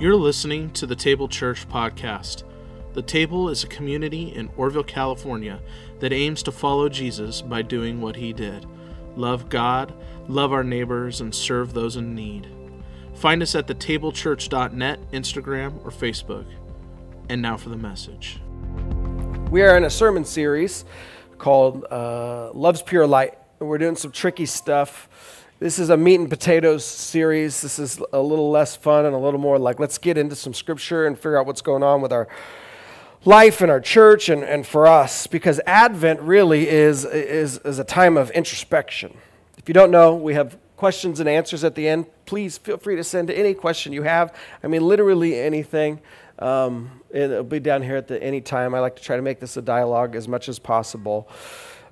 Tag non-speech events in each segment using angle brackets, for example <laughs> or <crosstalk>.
You're listening to the Table Church podcast. The Table is a community in Oroville, California that aims to follow Jesus by doing what he did love God, love our neighbors, and serve those in need. Find us at thetablechurch.net, Instagram, or Facebook. And now for the message. We are in a sermon series called uh, Love's Pure Light. We're doing some tricky stuff. This is a meat and potatoes series. This is a little less fun and a little more like let's get into some scripture and figure out what's going on with our life and our church and, and for us because Advent really is, is, is a time of introspection. If you don't know, we have questions and answers at the end. Please feel free to send any question you have. I mean, literally anything. Um, it'll be down here at the any time. I like to try to make this a dialogue as much as possible.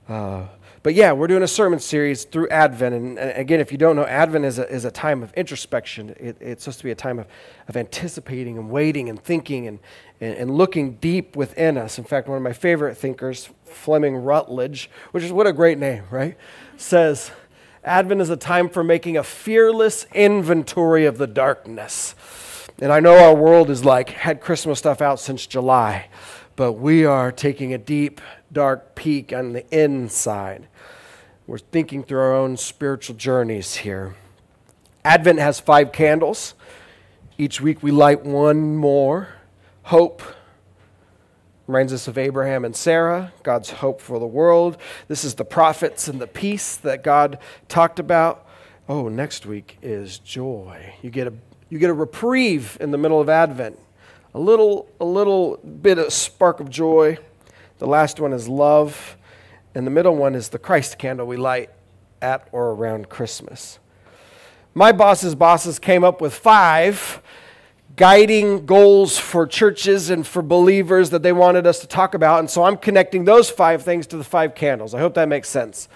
Uh, but yeah, we're doing a sermon series through Advent. And, and again, if you don't know, Advent is a, is a time of introspection. It, it's supposed to be a time of, of anticipating and waiting and thinking and, and, and, looking deep within us. In fact, one of my favorite thinkers, Fleming Rutledge, which is what a great name, right? Says, Advent is a time for making a fearless inventory of the darkness. And I know our world is like, had Christmas stuff out since July, but we are taking a deep dark peek on the inside. We're thinking through our own spiritual journeys here. Advent has five candles. Each week we light one more. Hope reminds us of Abraham and Sarah, God's hope for the world. This is the prophets and the peace that God talked about. Oh, next week is joy. You get a you get a reprieve in the middle of Advent. A little a little bit of spark of joy. The last one is love. And the middle one is the Christ candle we light at or around Christmas. My boss's bosses came up with five guiding goals for churches and for believers that they wanted us to talk about. And so I'm connecting those five things to the five candles. I hope that makes sense.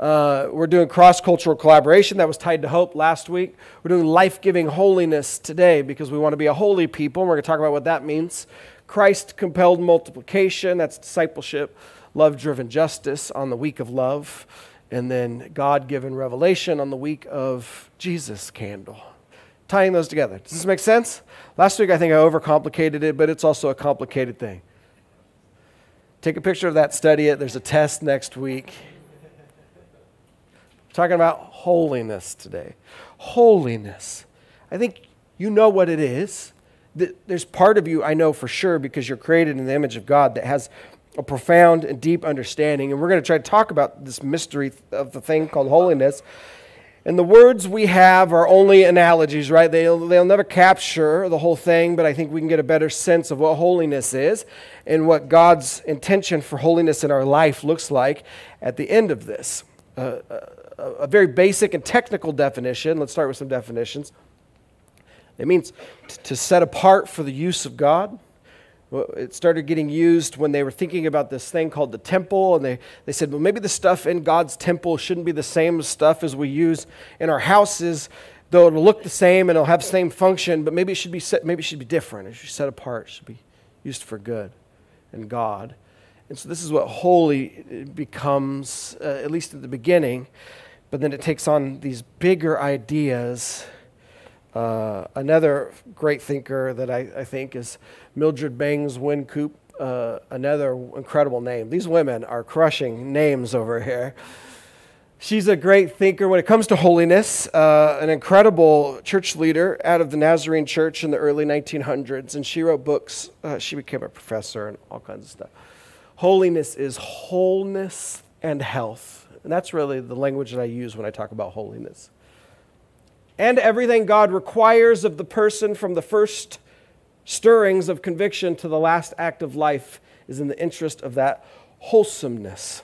Uh, we're doing cross cultural collaboration that was tied to hope last week. We're doing life giving holiness today because we want to be a holy people. And we're going to talk about what that means. Christ compelled multiplication, that's discipleship, love driven justice on the week of love, and then God given revelation on the week of Jesus candle. Tying those together. Does this make sense? Last week I think I overcomplicated it, but it's also a complicated thing. Take a picture of that, study it. There's a test next week. We're talking about holiness today. Holiness. I think you know what it is there's part of you, I know for sure, because you're created in the image of God, that has a profound and deep understanding. And we're going to try to talk about this mystery of the thing called holiness. And the words we have are only analogies, right? They'll, they'll never capture the whole thing, but I think we can get a better sense of what holiness is and what God's intention for holiness in our life looks like at the end of this. Uh, a, a very basic and technical definition, let's start with some definitions. It means to set apart for the use of God. It started getting used when they were thinking about this thing called the temple, and they, they said, well, maybe the stuff in God's temple shouldn't be the same stuff as we use in our houses, though it'll look the same and it'll have the same function, but maybe it should be set, maybe it should be different. It should be set apart. It should be used for good and God. And so this is what holy becomes, uh, at least at the beginning, but then it takes on these bigger ideas uh, another great thinker that I, I, think is Mildred Bangs Wynkoop, uh, another incredible name. These women are crushing names over here. She's a great thinker when it comes to holiness, uh, an incredible church leader out of the Nazarene church in the early 1900s, and she wrote books. Uh, she became a professor and all kinds of stuff. Holiness is wholeness and health. And that's really the language that I use when I talk about holiness and everything God requires of the person from the first stirrings of conviction to the last act of life is in the interest of that wholesomeness.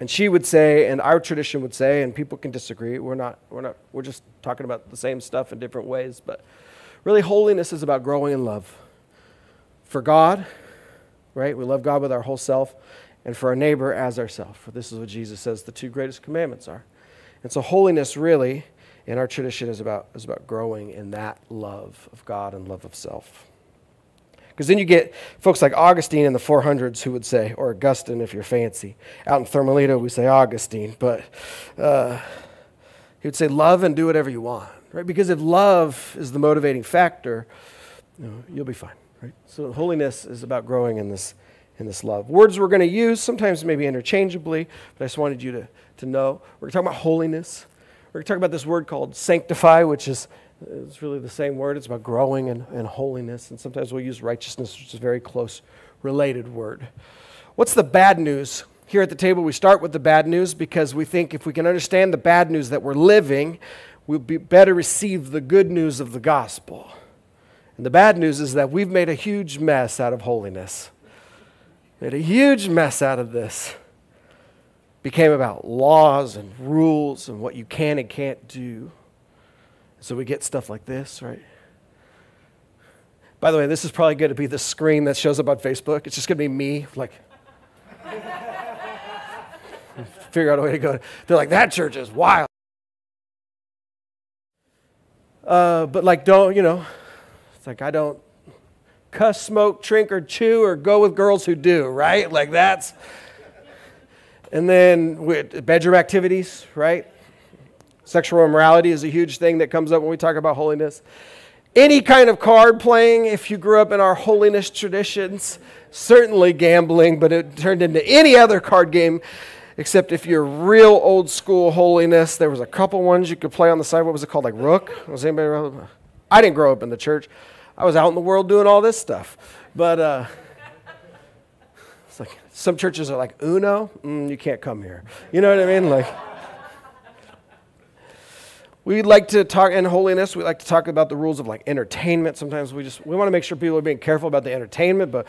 And she would say, and our tradition would say, and people can disagree, we're not, we're not, we're just talking about the same stuff in different ways, but really holiness is about growing in love. For God, right? We love God with our whole self, and for our neighbor as ourselves. For this is what Jesus says the two greatest commandments are. And so holiness really in our tradition is about, is about growing in that love of God and love of self. Because then you get folks like Augustine in the 400s who would say, or Augustine if you're fancy. Out in Thermalito, we say Augustine, but uh, he would say, love and do whatever you want. right? Because if love is the motivating factor, you you'll be fine, right? So holiness is about growing in this in this love. Words we're going to use sometimes maybe interchangeably, but I just wanted you to, to know. We're going to talk about holiness. We're going to talk about this word called sanctify, which is it's really the same word. It's about growing in, in holiness. And sometimes we'll use righteousness, which is a very close related word. What's the bad news? Here at the table, we start with the bad news because we think if we can understand the bad news that we're living, we'll be better receive the good news of the gospel. And the bad news is that we've made a huge mess out of holiness. Made a huge mess out of this. Became about laws and rules and what you can and can't do. So we get stuff like this, right? By the way, this is probably going to be the screen that shows up on Facebook. It's just going to be me, like, <laughs> figure out a way to go. They're like, that church is wild. Uh, but, like, don't, you know, it's like, I don't cuss, smoke, drink, or chew, or go with girls who do, right? Like, that's. And then with bedroom activities, right? Sexual immorality is a huge thing that comes up when we talk about holiness. Any kind of card playing, if you grew up in our holiness traditions, certainly gambling, but it turned into any other card game except if you're real old school holiness. There was a couple ones you could play on the side. What was it called? Like Rook? Was anybody? I didn't grow up in the church. I was out in the world doing all this stuff. But uh, it's like some churches are like Uno. Mm, you can't come here. You know what I mean? Like. We like to talk in holiness. We like to talk about the rules of like entertainment. Sometimes we just we want to make sure people are being careful about the entertainment, but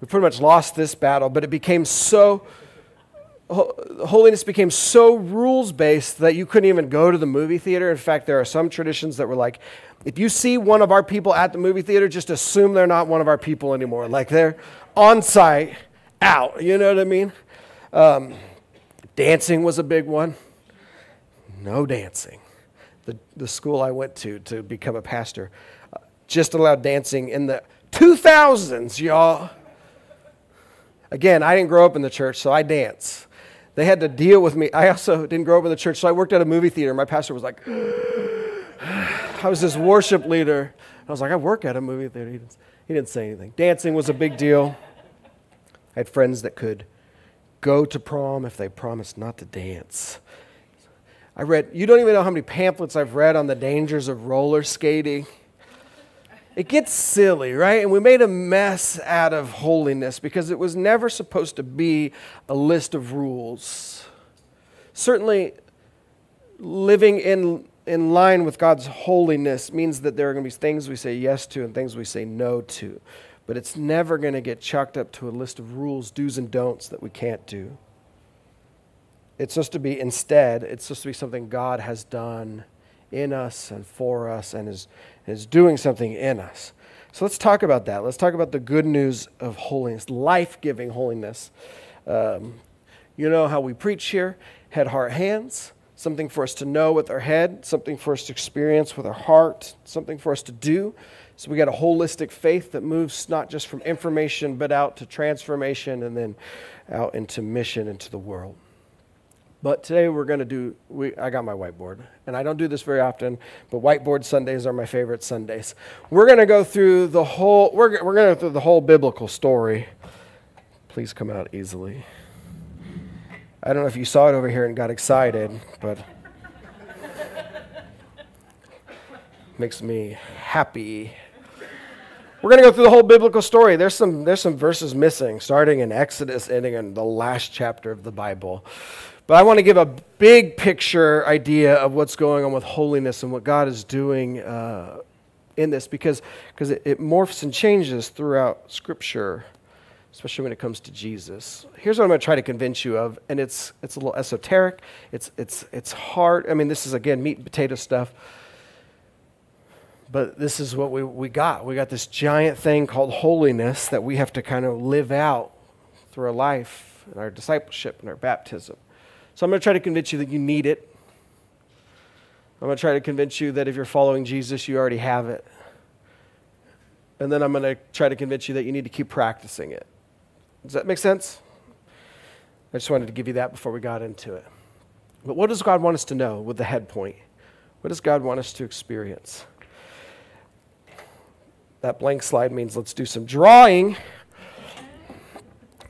we pretty much lost this battle. But it became so holiness became so rules based that you couldn't even go to the movie theater. In fact, there are some traditions that were like, if you see one of our people at the movie theater, just assume they're not one of our people anymore. Like they're on site, out. You know what I mean? Um, dancing was a big one. No dancing the, the school I went to to become a pastor, uh, just allowed dancing in the 2000s, y'all. Again, I didn't grow up in the church, so I dance. They had to deal with me. I also didn't grow up in the church, so I worked at a movie theater. My pastor was like, I was this worship leader. I was like, I work at a movie theater. He didn't, he didn't say anything. Dancing was a big deal. I had friends that could go to prom if they promised not to dance. I read, you don't even know how many pamphlets I've read on the dangers of roller skating. It gets silly, right? And we made a mess out of holiness because it was never supposed to be a list of rules. Certainly, living in, in line with God's holiness means that there are going to be things we say yes to and things we say no to. But it's never going to get chucked up to a list of rules, do's, and don'ts that we can't do. It's supposed to be instead, it's supposed to be something God has done in us and for us and is, is doing something in us. So let's talk about that. Let's talk about the good news of holiness, life giving holiness. Um, you know how we preach here head, heart, hands. Something for us to know with our head, something for us to experience with our heart, something for us to do. So we got a holistic faith that moves not just from information, but out to transformation and then out into mission into the world. But today we're going to do, we, I got my whiteboard, and I don't do this very often, but whiteboard Sundays are my favorite Sundays. We're going to go through the whole, we're, we're going to go through the whole biblical story. Please come out easily. I don't know if you saw it over here and got excited, but makes me happy. We're going to go through the whole biblical story. There's some, there's some verses missing, starting in Exodus, ending in the last chapter of the Bible. But I want to give a big picture idea of what's going on with holiness and what God is doing uh, in this because, because it, it morphs and changes throughout Scripture, especially when it comes to Jesus. Here's what I'm going to try to convince you of, and it's, it's a little esoteric, it's, it's, it's hard. I mean, this is, again, meat and potato stuff. But this is what we, we got. We got this giant thing called holiness that we have to kind of live out through our life and our discipleship and our baptism. So I'm going to try to convince you that you need it. I'm going to try to convince you that if you're following Jesus, you already have it. And then I'm going to try to convince you that you need to keep practicing it. Does that make sense? I just wanted to give you that before we got into it. But what does God want us to know with the head point? What does God want us to experience? That blank slide means let's do some drawing.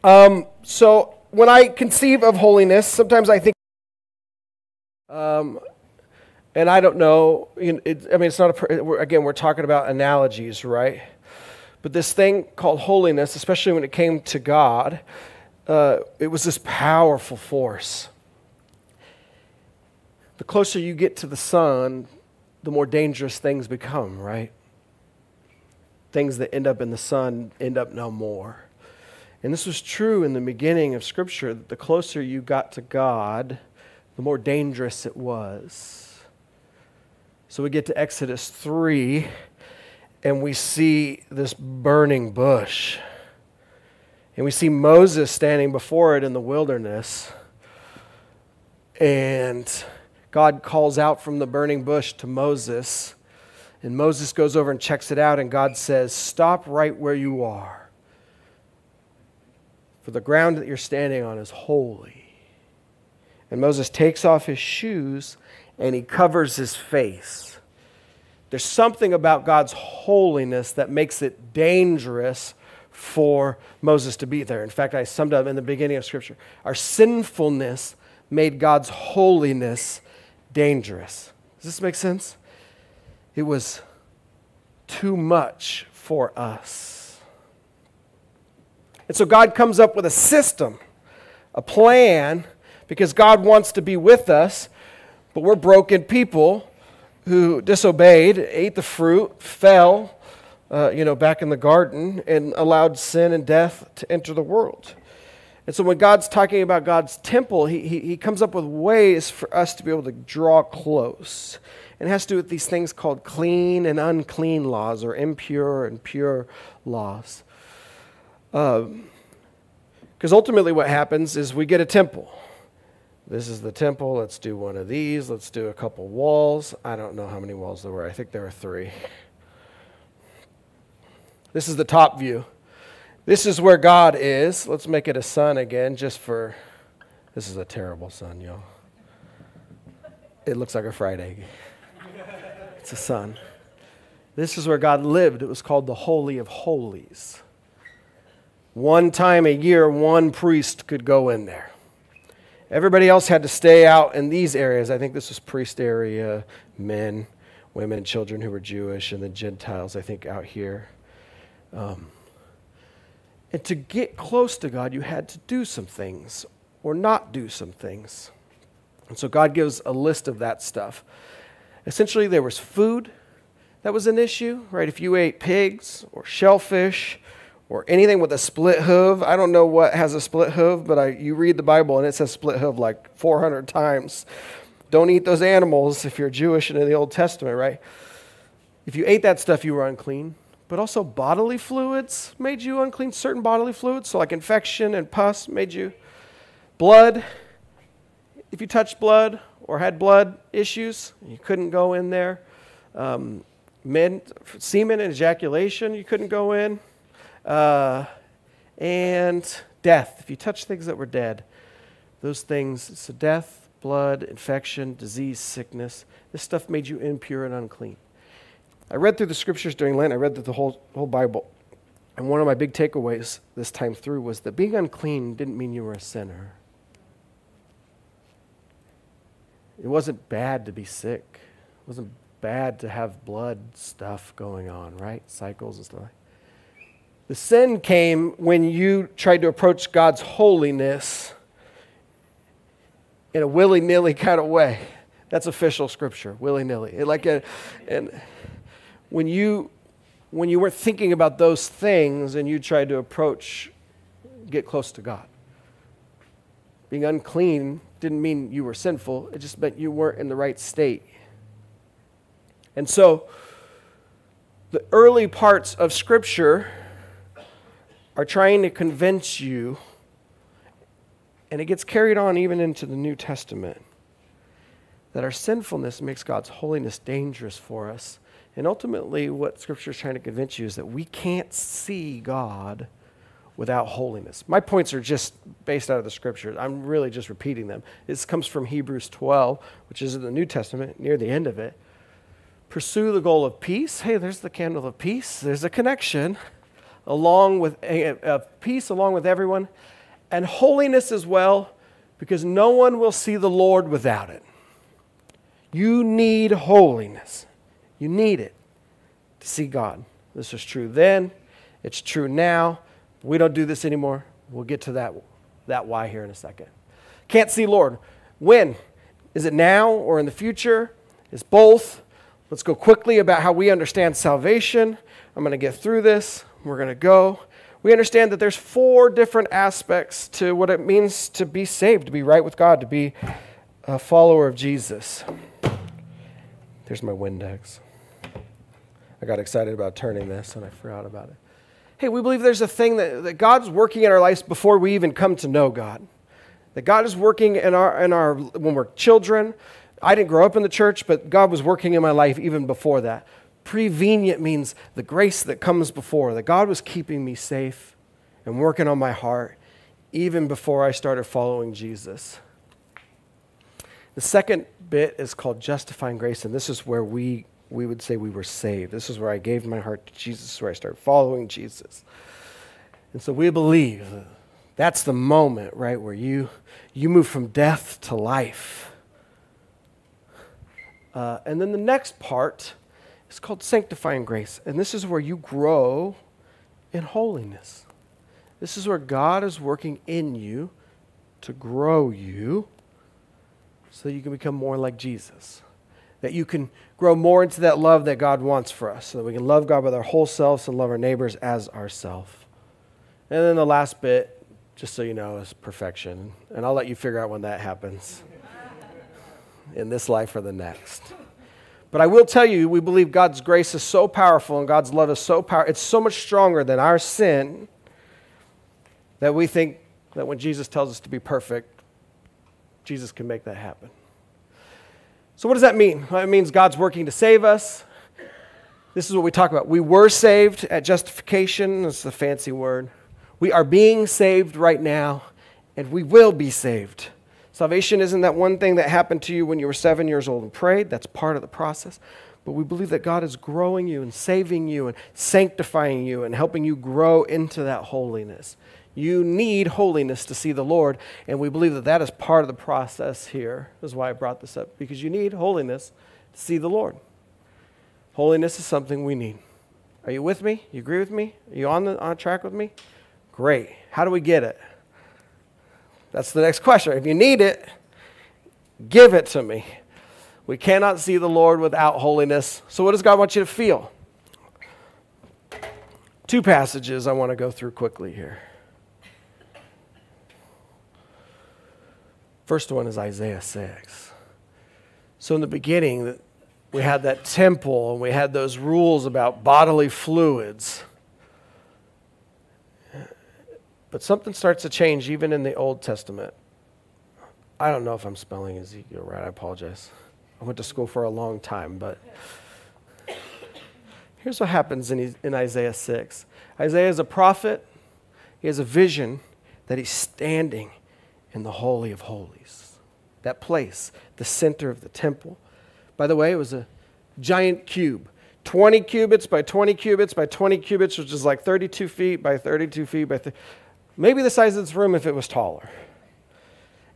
Um, so when I conceive of holiness, sometimes I think, um, and I don't know. It, I mean, it's not a. We're, again, we're talking about analogies, right? But this thing called holiness, especially when it came to God, uh, it was this powerful force. The closer you get to the sun, the more dangerous things become, right? Things that end up in the sun end up no more. And this was true in the beginning of Scripture that the closer you got to God, the more dangerous it was. So we get to Exodus 3, and we see this burning bush. And we see Moses standing before it in the wilderness. And God calls out from the burning bush to Moses. And Moses goes over and checks it out, and God says, Stop right where you are for the ground that you're standing on is holy. And Moses takes off his shoes and he covers his face. There's something about God's holiness that makes it dangerous for Moses to be there. In fact, I summed up in the beginning of Scripture our sinfulness made God's holiness dangerous. Does this make sense? It was too much for us. And so God comes up with a system, a plan, because God wants to be with us, but we're broken people who disobeyed, ate the fruit, fell, uh, you know, back in the garden, and allowed sin and death to enter the world. And so when God's talking about God's temple, he, he, he comes up with ways for us to be able to draw close. And it has to do with these things called clean and unclean laws, or impure and pure laws. Because um, ultimately, what happens is we get a temple. This is the temple. Let's do one of these. Let's do a couple walls. I don't know how many walls there were. I think there were three. This is the top view. This is where God is. Let's make it a sun again, just for. This is a terrible sun, y'all. It looks like a fried egg. It's a sun. This is where God lived. It was called the Holy of Holies. One time a year, one priest could go in there. Everybody else had to stay out in these areas. I think this was priest area, men, women, and children who were Jewish, and the Gentiles, I think, out here. Um, and to get close to God, you had to do some things or not do some things. And so God gives a list of that stuff. Essentially, there was food that was an issue, right? If you ate pigs or shellfish or anything with a split hoof. I don't know what has a split hoof, but I, you read the Bible and it says split hoof like 400 times. Don't eat those animals if you're Jewish and in the Old Testament, right? If you ate that stuff, you were unclean. But also, bodily fluids made you unclean. Certain bodily fluids, so like infection and pus, made you. Blood, if you touched blood or had blood issues, you couldn't go in there. Um, men, semen and ejaculation, you couldn't go in uh, and death. If you touch things that were dead, those things, so death, blood, infection, disease, sickness, this stuff made you impure and unclean. I read through the scriptures during Lent, I read through the whole, whole Bible. And one of my big takeaways this time through was that being unclean didn't mean you were a sinner. It wasn't bad to be sick. It wasn't bad to have blood stuff going on, right? Cycles and stuff. The sin came when you tried to approach God's holiness in a willy nilly kind of way. That's official scripture, willy nilly. Like and when you when you weren't thinking about those things and you tried to approach, get close to God. Being unclean didn't mean you were sinful, it just meant you weren't in the right state. And so, the early parts of Scripture are trying to convince you, and it gets carried on even into the New Testament, that our sinfulness makes God's holiness dangerous for us. And ultimately, what Scripture is trying to convince you is that we can't see God without holiness. My points are just based out of the scriptures. I'm really just repeating them. This comes from Hebrews 12, which is in the New Testament, near the end of it. Pursue the goal of peace. Hey, there's the candle of peace. There's a connection along with a, peace along with everyone and holiness as well because no one will see the Lord without it. You need holiness. You need it to see God. This was true then, it's true now. We don't do this anymore. We'll get to that, that why here in a second. Can't see Lord. When? Is it now or in the future? It's both. Let's go quickly about how we understand salvation. I'm going to get through this. We're going to go. We understand that there's four different aspects to what it means to be saved, to be right with God, to be a follower of Jesus. There's my Windex. I got excited about turning this and I forgot about it. Hey, we believe there's a thing that, that God's working in our lives before we even come to know God. That God is working in our, in our, when we're children. I didn't grow up in the church, but God was working in my life even before that. Prevenient means the grace that comes before, that God was keeping me safe and working on my heart even before I started following Jesus. The second bit is called justifying grace, and this is where we we would say we were saved. This is where I gave my heart to Jesus, where I started following Jesus. And so we believe that's the moment, right, where you, you move from death to life. Uh, and then the next part is called sanctifying grace. And this is where you grow in holiness. This is where God is working in you to grow you so that you can become more like Jesus that you can grow more into that love that God wants for us, so that we can love God with our whole selves and love our neighbors as ourselves. And then the last bit, just so you know, is perfection. And I'll let you figure out when that happens <laughs> in this life or the next. But I will tell you, we believe God's grace is so powerful and God's love is so powerful. It's so much stronger than our sin that we think that when Jesus tells us to be perfect, Jesus can make that happen. So, what does that mean? Well, it means God's working to save us. This is what we talk about. We were saved at justification. That's a fancy word. We are being saved right now, and we will be saved. Salvation isn't that one thing that happened to you when you were seven years old and prayed. That's part of the process. But we believe that God is growing you and saving you and sanctifying you and helping you grow into that holiness. You need holiness to see the Lord, and we believe that that is part of the process here. Is why I brought this up, because you need holiness to see the Lord. Holiness is something we need. Are you with me? You agree with me? Are you on, the, on track with me? Great. How do we get it? That's the next question. If you need it, give it to me. We cannot see the Lord without holiness. So, what does God want you to feel? Two passages I want to go through quickly here. First one is Isaiah 6. So, in the beginning, we had that temple and we had those rules about bodily fluids. But something starts to change even in the Old Testament. I don't know if I'm spelling Ezekiel right. I apologize. I went to school for a long time, but here's what happens in, in Isaiah 6 Isaiah is a prophet, he has a vision that he's standing in the Holy of Holies. That place, the center of the temple. By the way, it was a giant cube 20 cubits by 20 cubits by 20 cubits, which is like 32 feet by 32 feet by th- maybe the size of this room if it was taller.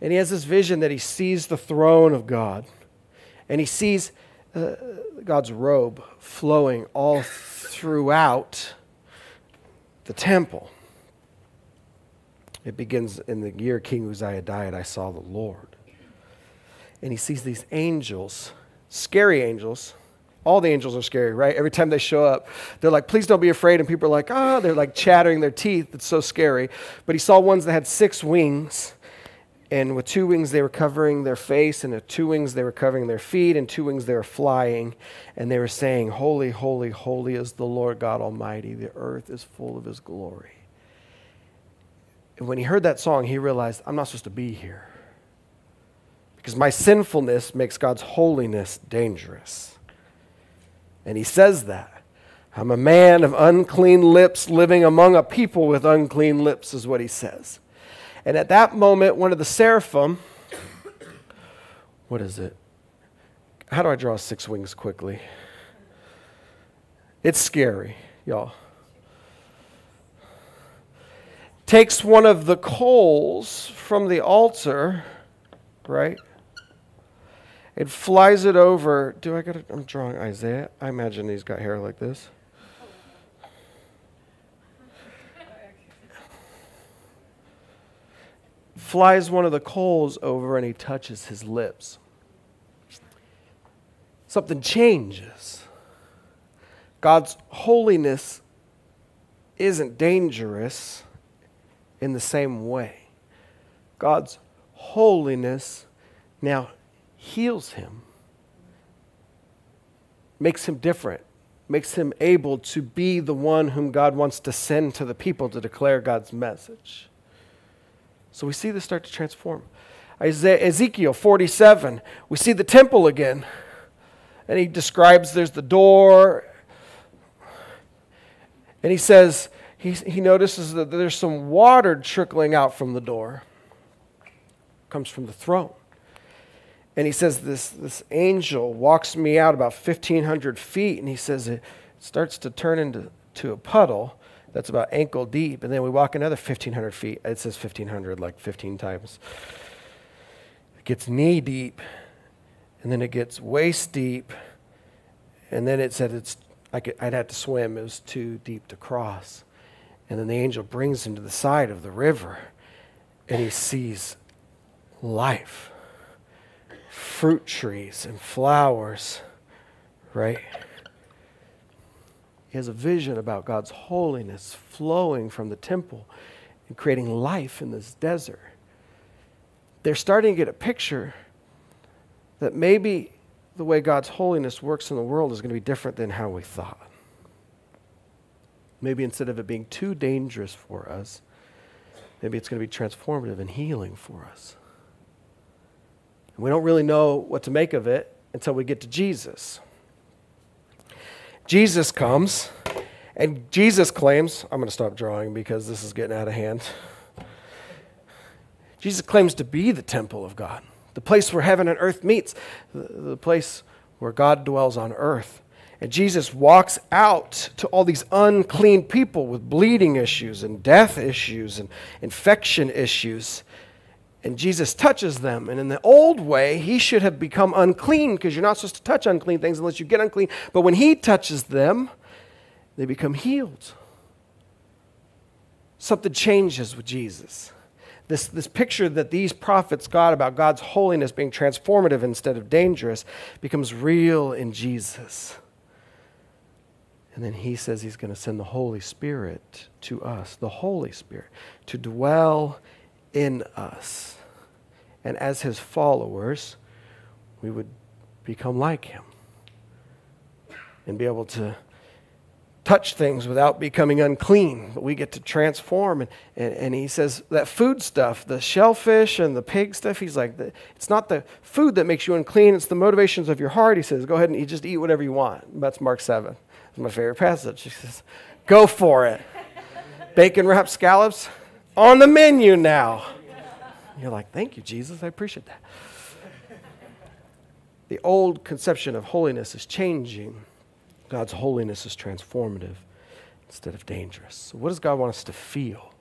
And he has this vision that he sees the throne of God and he sees uh, God's robe flowing all throughout the temple. It begins in the year King Uzziah died, I saw the Lord. And he sees these angels, scary angels. All the angels are scary, right? Every time they show up, they're like, please don't be afraid. And people are like, ah, oh, they're like chattering their teeth. It's so scary. But he saw ones that had six wings. And with two wings, they were covering their face, and with two wings, they were covering their feet, and two wings, they were flying. And they were saying, Holy, holy, holy is the Lord God Almighty. The earth is full of his glory. And when he heard that song, he realized, I'm not supposed to be here. Because my sinfulness makes God's holiness dangerous. And he says that. I'm a man of unclean lips living among a people with unclean lips, is what he says. And at that moment, one of the seraphim, what is it? How do I draw six wings quickly? It's scary, y'all. Takes one of the coals from the altar, right? It flies it over. Do I got it? I'm drawing Isaiah. I imagine he's got hair like this. Flies one of the coals over and he touches his lips. Something changes. God's holiness isn't dangerous in the same way. God's holiness now heals him, makes him different, makes him able to be the one whom God wants to send to the people to declare God's message. So we see this start to transform. Isaiah, Ezekiel 47, we see the temple again. And he describes there's the door. And he says, he, he notices that there's some water trickling out from the door. comes from the throne. And he says, this, this angel walks me out about 1,500 feet, and he says it starts to turn into to a puddle that's about ankle deep. And then we walk another 1,500 feet. It says 1,500 like 15 times. It gets knee deep, and then it gets waist deep. And then it said it's, I could, I'd have to swim. It was too deep to cross. And then the angel brings him to the side of the river, and he sees life fruit trees and flowers, right? He has a vision about God's holiness flowing from the temple and creating life in this desert. They're starting to get a picture that maybe the way God's holiness works in the world is going to be different than how we thought. Maybe instead of it being too dangerous for us, maybe it's going to be transformative and healing for us. And we don't really know what to make of it until we get to Jesus. Jesus comes, and Jesus claims, I'm going to stop drawing because this is getting out of hand. Jesus claims to be the temple of God, the place where heaven and earth meets, the, the place where God dwells on earth. And Jesus walks out to all these unclean people with bleeding issues and death issues and infection issues. And Jesus touches them. And in the old way, he should have become unclean because you're not supposed to touch unclean things unless you get unclean. But when he touches them, they become healed. Something changes with Jesus. This, this picture that these prophets got about God's holiness being transformative instead of dangerous becomes real in Jesus. And then he says he's going to send the Holy Spirit to us, the Holy Spirit, to dwell in us and as his followers, we would become like him and be able to touch things without becoming unclean. But we get to transform. And, and, and, he says that food stuff, the shellfish and the pig stuff, he's like, it's not the food that makes you unclean, it's the motivations of your heart. He says, go ahead and eat, just eat whatever you want. That's Mark 7. It's my favorite passage. He says, go for it. <laughs> Bacon wrapped scallops on the menu now. You're like, thank you, Jesus. I appreciate that. <laughs> the old conception of holiness is changing. God's holiness is transformative instead of dangerous. So, what does God want us to feel?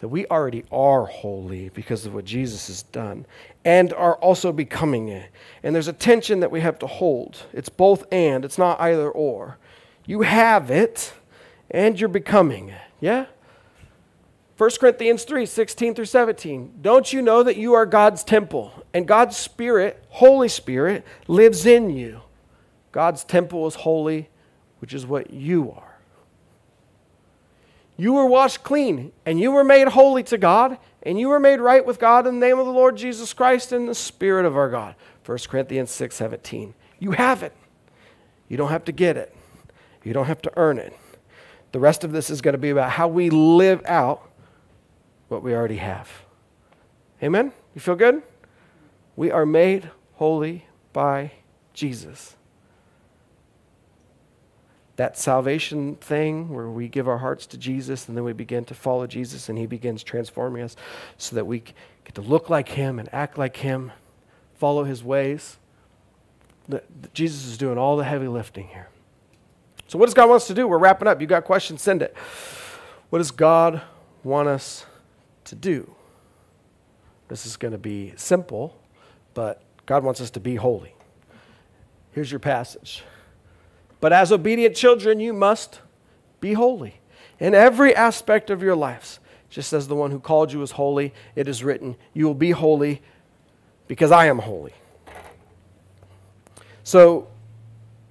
That we already are holy because of what Jesus has done and are also becoming it. And there's a tension that we have to hold. It's both and, it's not either or. You have it and you're becoming it. Yeah? 1 Corinthians 3 16 through 17. Don't you know that you are God's temple and God's Spirit, Holy Spirit, lives in you? God's temple is holy, which is what you are. You were washed clean and you were made holy to God and you were made right with God in the name of the Lord Jesus Christ and the Spirit of our God. 1 Corinthians 6 17. You have it. You don't have to get it, you don't have to earn it. The rest of this is going to be about how we live out what we already have. Amen? You feel good? We are made holy by Jesus. that salvation thing where we give our hearts to Jesus and then we begin to follow Jesus and He begins transforming us so that we get to look like Him and act like Him, follow His ways. Jesus is doing all the heavy lifting here. So, what does God want us to do? We're wrapping up. You got questions? Send it. What does God want us to do? This is going to be simple, but God wants us to be holy. Here's your passage. But as obedient children, you must be holy in every aspect of your lives. Just as the one who called you is holy, it is written, You will be holy because I am holy. So,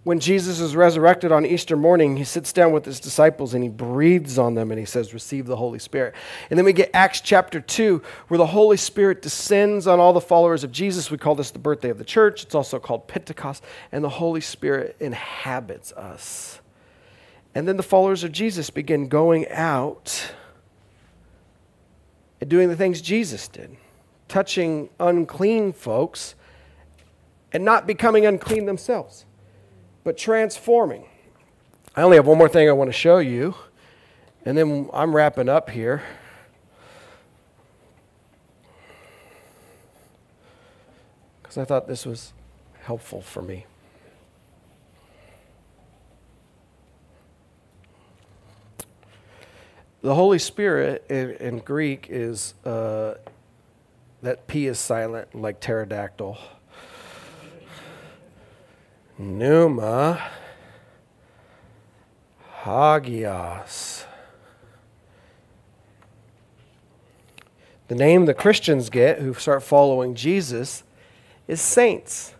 when Jesus is resurrected on Easter morning, he sits down with his disciples and he breathes on them and he says, Receive the Holy Spirit. And then we get Acts chapter 2, where the Holy Spirit descends on all the followers of Jesus. We call this the birthday of the church. It's also called Pentecost. And the Holy Spirit inhabits us. And then the followers of Jesus begin going out and doing the things Jesus did, touching unclean folks and not becoming unclean themselves but transforming. I only have one more thing I want to show you, and then I'm wrapping up here. Because I thought this was helpful for me. The Holy Spirit in, in Greek is uh, that P is silent, like pterodactyl. Pneuma Hagios. The name the Christians get who start following Jesus is saints.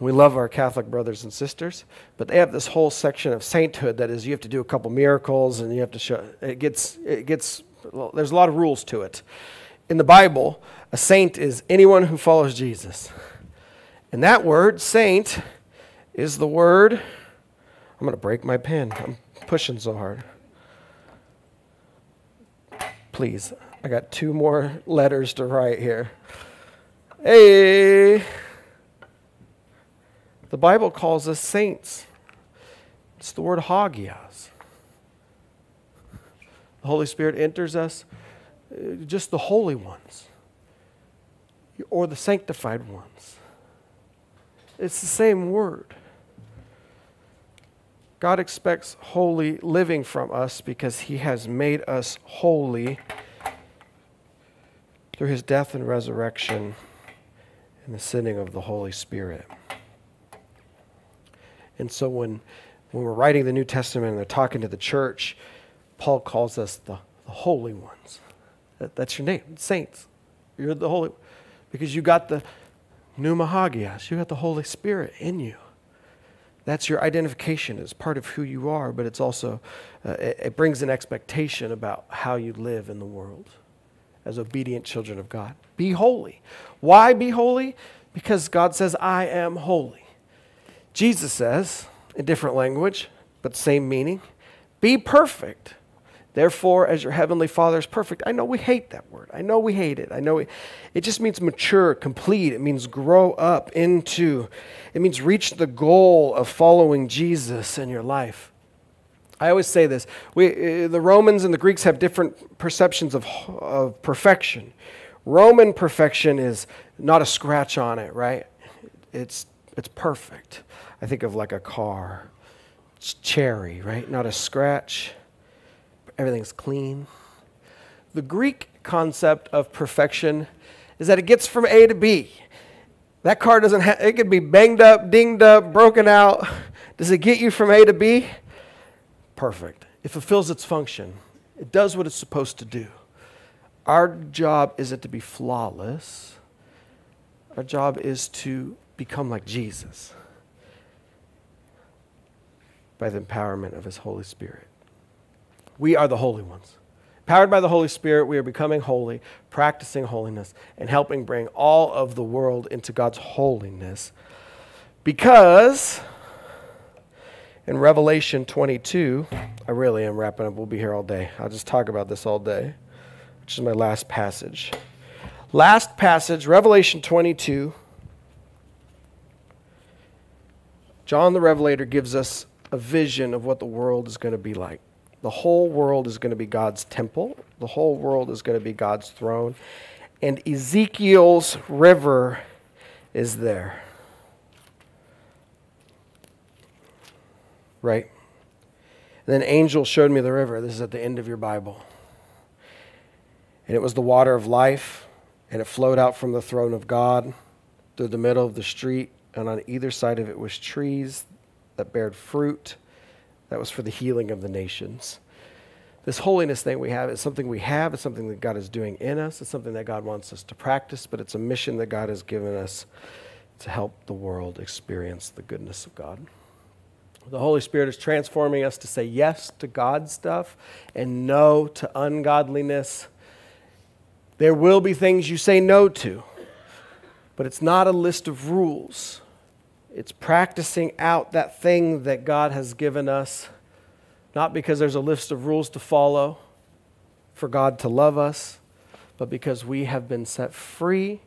We love our Catholic brothers and sisters, but they have this whole section of sainthood that is you have to do a couple miracles and you have to show it gets it gets well, there's a lot of rules to it. In the Bible, a saint is anyone who follows Jesus. And that word, saint, is the word. I'm going to break my pen. I'm pushing so hard. Please, I got two more letters to write here. Hey! The Bible calls us saints. It's the word hagios. The Holy Spirit enters us, uh, just the holy ones, or the sanctified ones. It's the same word. God expects holy living from us because he has made us holy through his death and resurrection and the sending of the Holy Spirit. And so when, when we're writing the New Testament and they're talking to the church, Paul calls us the, the holy ones. That, that's your name, saints. You're the holy, because you got the pneuma hagios, you got the Holy Spirit in you. That's your identification as part of who you are, but it's also, uh, it, it brings an expectation about how you live in the world as obedient children of God. Be holy. Why be holy? Because God says, I am holy. Jesus says, in different language, but same meaning, be perfect Therefore, as your heavenly Father is perfect. I know we hate that word. I know we hate it. I know we, it just means mature, complete. It means grow up into, it means reach the goal of following Jesus in your life. I always say this we, uh, the Romans and the Greeks have different perceptions of, of perfection. Roman perfection is not a scratch on it, right? It's, it's perfect. I think of like a car. It's cherry, right? Not a scratch everything's clean. The Greek concept of perfection is that it gets from A to B. That car doesn't have, it could be banged up, dinged up, broken out. Does it get you from A to B? Perfect. It fulfills its function, it does what it's supposed to do. Our job isn't to be flawless, our job is to become like Jesus by the empowerment of His Holy Spirit. We are the holy ones. Powered by the Holy Spirit, we are becoming holy, practicing holiness, and helping bring all of the world into God's holiness. Because in Revelation 22, I really am wrapping up. We'll be here all day. I'll just talk about this all day, which is my last passage. Last passage, Revelation 22. John the Revelator gives us a vision of what the world is going to be like. The whole world is going to be God's temple, the whole world is going to be God's throne. And Ezekiel's river is there. Right? And then angel showed me the river. This is at the end of your Bible. And it was the water of life, and it flowed out from the throne of God through the middle of the street, and on either side of it was trees that bared fruit that was for the healing of the nations. This holiness thing we have is something we have, it's something that God is doing in us, it's something that God wants us to practice, but it's a mission that God has given us to help the world experience the goodness of God. The Holy Spirit is transforming us to say yes to God stuff and no to ungodliness. There will be things you say no to, but it's not a list of rules. It's practicing out that thing that God has given us, not because there's a list of rules to follow for God to love us, but because we have been set free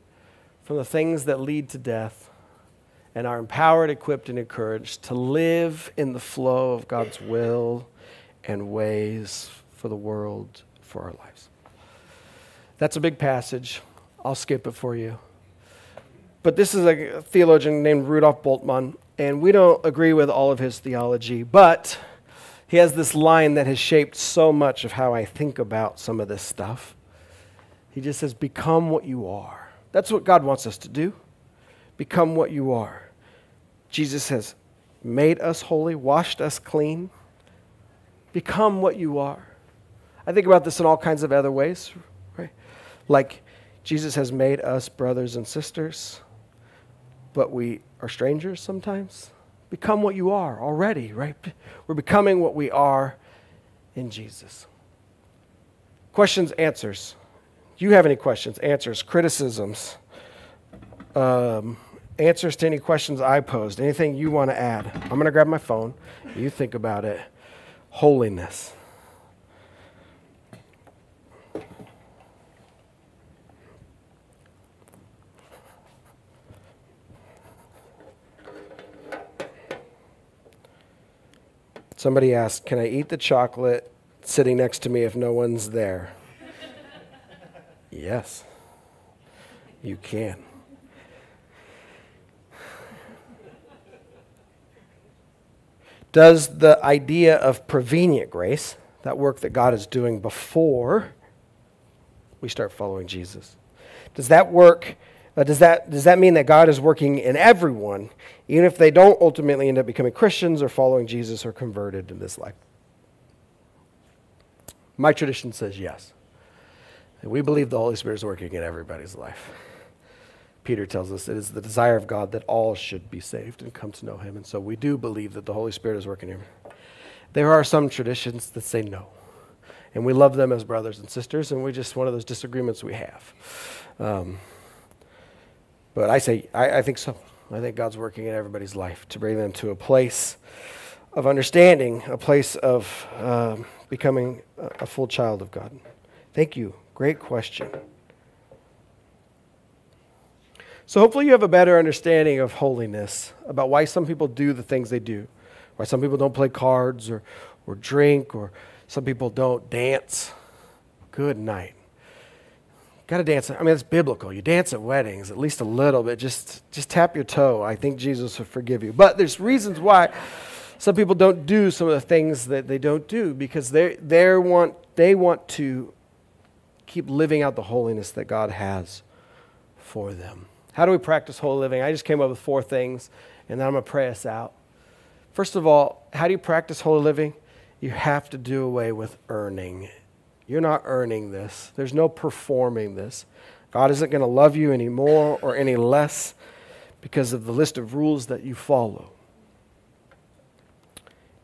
from the things that lead to death and are empowered, equipped, and encouraged to live in the flow of God's will and ways for the world, for our lives. That's a big passage. I'll skip it for you. But this is a theologian named Rudolf Bultmann, and we don't agree with all of his theology, but he has this line that has shaped so much of how I think about some of this stuff. He just says, Become what you are. That's what God wants us to do. Become what you are. Jesus has made us holy, washed us clean. Become what you are. I think about this in all kinds of other ways, right? Like Jesus has made us brothers and sisters, but we are strangers sometimes. Become what you are already, right? We're becoming what we are in Jesus. Questions, answers. Do you have any questions, answers, criticisms? Um, answers to any questions I posed, anything you want to add. I'm going to grab my phone. You think about it. Holiness. Somebody asked, Can I eat the chocolate sitting next to me if no one's there? yes, you can. Does the idea of prevenient grace, that work that God is doing before we start following Jesus, does that work? Uh, does, that, does that mean that God is working in everyone, even if they don't ultimately end up becoming Christians or following Jesus or converted in this life? My tradition says yes. We believe the Holy Spirit is working in everybody's life. Peter tells us it is the desire of God that all should be saved and come to know him. And so we do believe that the Holy Spirit is working here. There are some traditions that say no. And we love them as brothers and sisters, and we just one of those disagreements we have. Um, but I say, I, I think so. I think God's working in everybody's life to bring them to a place of understanding, a place of um, becoming a, a full child of God. Thank you. Great question. So, hopefully, you have a better understanding of holiness, about why some people do the things they do, why some people don't play cards or, or drink, or some people don't dance. Good night. Got to dance. I mean, it's biblical. You dance at weddings, at least a little bit. Just, just tap your toe. I think Jesus will forgive you. But there's reasons why some people don't do some of the things that they don't do because they they want they want to keep living out the holiness that God has for them. How do we practice holy living? I just came up with four things, and then I'm going to pray us out. First of all, how do you practice holy living? You have to do away with earning. You're not earning this, there's no performing this. God isn't going to love you any more or any less because of the list of rules that you follow.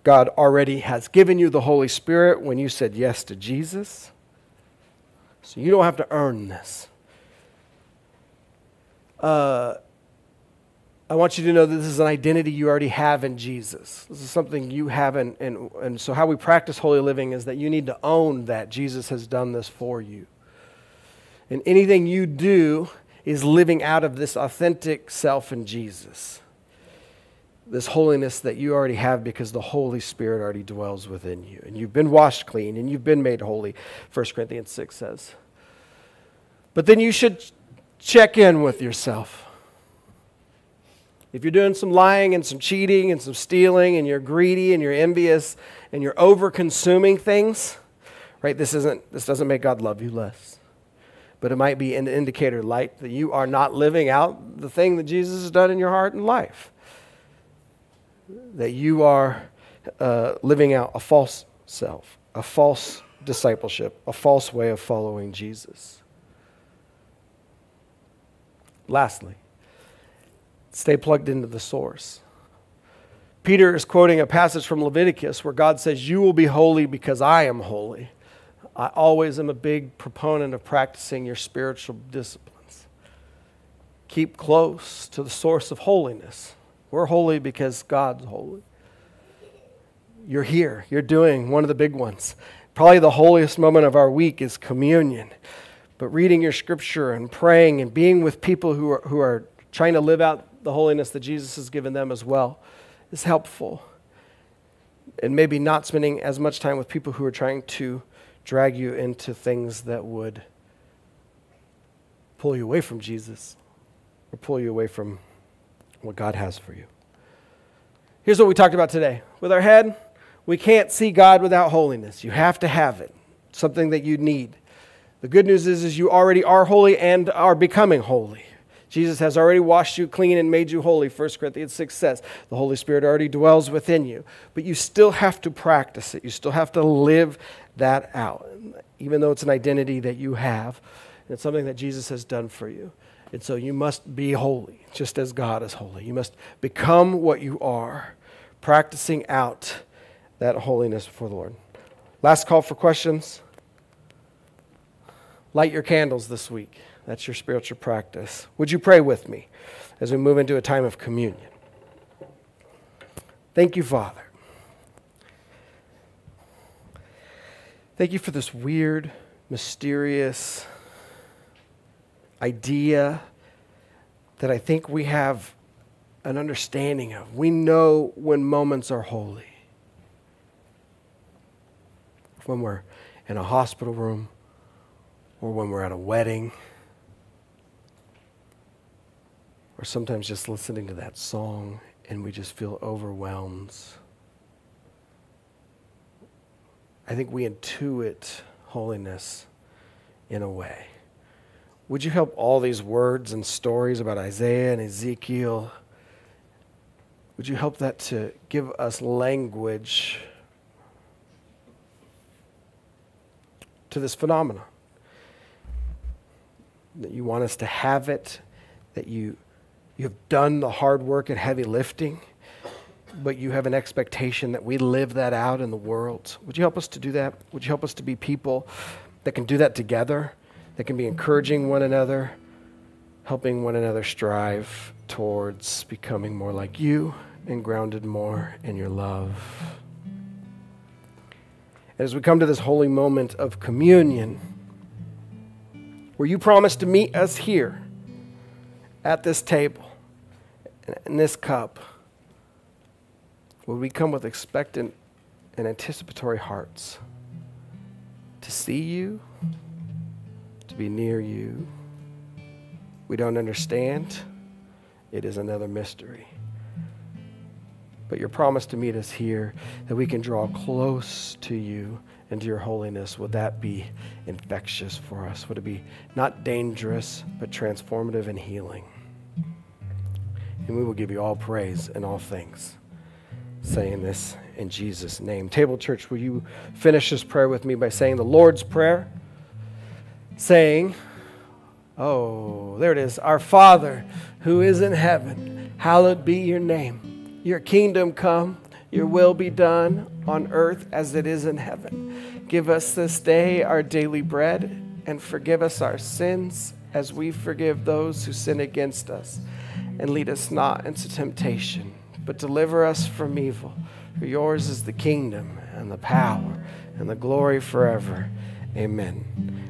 God already has given you the Holy Spirit when you said yes to Jesus. So you don't have to earn this uh, I want you to know that this is an identity you already have in Jesus. This is something you have, in, and, and so how we practice holy living is that you need to own that Jesus has done this for you. And anything you do is living out of this authentic self in Jesus. this holiness that you already have because the Holy Spirit already dwells within you. And you've been washed clean and you've been made holy, 1 Corinthians 6 says. But then you should check in with yourself. If you're doing some lying and some cheating and some stealing and you're greedy and you're envious and you're over consuming things, right? This isn't this doesn't make God love you less. But it might be an indicator light that you are not living out the thing that Jesus has done in your heart and life. That you are uh, living out a false self, a false discipleship, a false way of following Jesus. Lastly, stay plugged into the source. Peter is quoting a passage from Leviticus where God says, You will be holy because I am holy. I always am a big proponent of practicing your spiritual disciplines. Keep close to the source of holiness. We're holy because God's holy. You're here, you're doing one of the big ones. Probably the holiest moment of our week is communion. But reading your scripture and praying and being with people who are, who are trying to live out the holiness that Jesus has given them as well is helpful. And maybe not spending as much time with people who are trying to drag you into things that would pull you away from Jesus or pull you away from what God has for you. Here's what we talked about today. With our head, we can't see God without holiness. You have to have it, something that you need. The good news is, is you already are holy and are becoming holy. Jesus has already washed you clean and made you holy, 1 Corinthians 6 says. The Holy Spirit already dwells within you. But you still have to practice it. You still have to live that out, even though it's an identity that you have. It's something that Jesus has done for you. And so you must be holy, just as God is holy. You must become what you are, practicing out that holiness before the Lord. Last call for questions. Light your candles this week. That's your spiritual practice. Would you pray with me as we move into a time of communion? Thank you, Father. Thank you for this weird, mysterious idea that I think we have an understanding of. We know when moments are holy. When we're in a hospital room or when we're at a wedding or sometimes just listening to that song and we just feel overwhelmed. I think we intuit holiness in a way. Would you help all these words and stories about Isaiah and Ezekiel? Would you help that to give us language to this phenomenon? That you want us to have it, that you you have done the hard work and heavy lifting, but you have an expectation that we live that out in the world. Would you help us to do that? Would you help us to be people that can do that together, that can be encouraging one another, helping one another strive towards becoming more like you and grounded more in your love? And as we come to this holy moment of communion, where you promise to meet us here at this table, in this cup, will we come with expectant and anticipatory hearts to see you, to be near you? We don't understand. It is another mystery. But your promise to meet us here, that we can draw close to you and to your holiness, would that be infectious for us? Would it be not dangerous, but transformative and healing? And we will give you all praise and all things. Saying this in Jesus' name. Table Church, will you finish this prayer with me by saying the Lord's Prayer? Saying, Oh, there it is. Our Father who is in heaven, hallowed be your name. Your kingdom come, your will be done on earth as it is in heaven. Give us this day our daily bread and forgive us our sins as we forgive those who sin against us and lead us not into temptation, but deliver us from evil. For yours is the kingdom and the power and the glory forever. Amen.